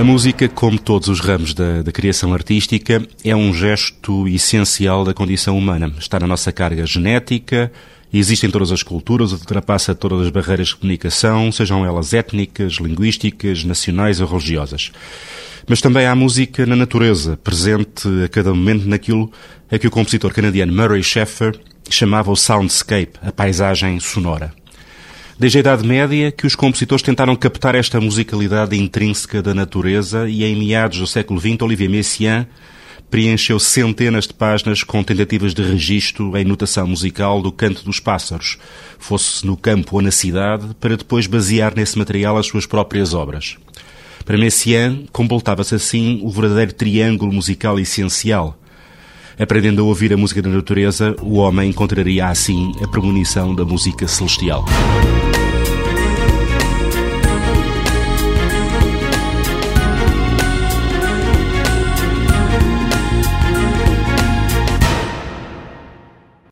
A música, como todos os ramos da, da, criação artística, é um gesto essencial da condição humana. Está na nossa carga genética, existe em todas as culturas, ultrapassa todas as barreiras de comunicação, sejam elas étnicas, linguísticas, nacionais ou religiosas. Mas também há música na natureza, presente a cada momento naquilo a que o compositor canadiano Murray Schaeffer chamava o soundscape, a paisagem sonora. Desde a Idade Média que os compositores tentaram captar esta musicalidade intrínseca da natureza e em meados do século XX Olivier Messiaen preencheu centenas de páginas com tentativas de registro em notação musical do canto dos pássaros, fosse no campo ou na cidade, para depois basear nesse material as suas próprias obras. Para Messiaen, completava-se assim o verdadeiro triângulo musical essencial. Aprendendo a ouvir a música da natureza, o homem encontraria assim a premonição da música celestial.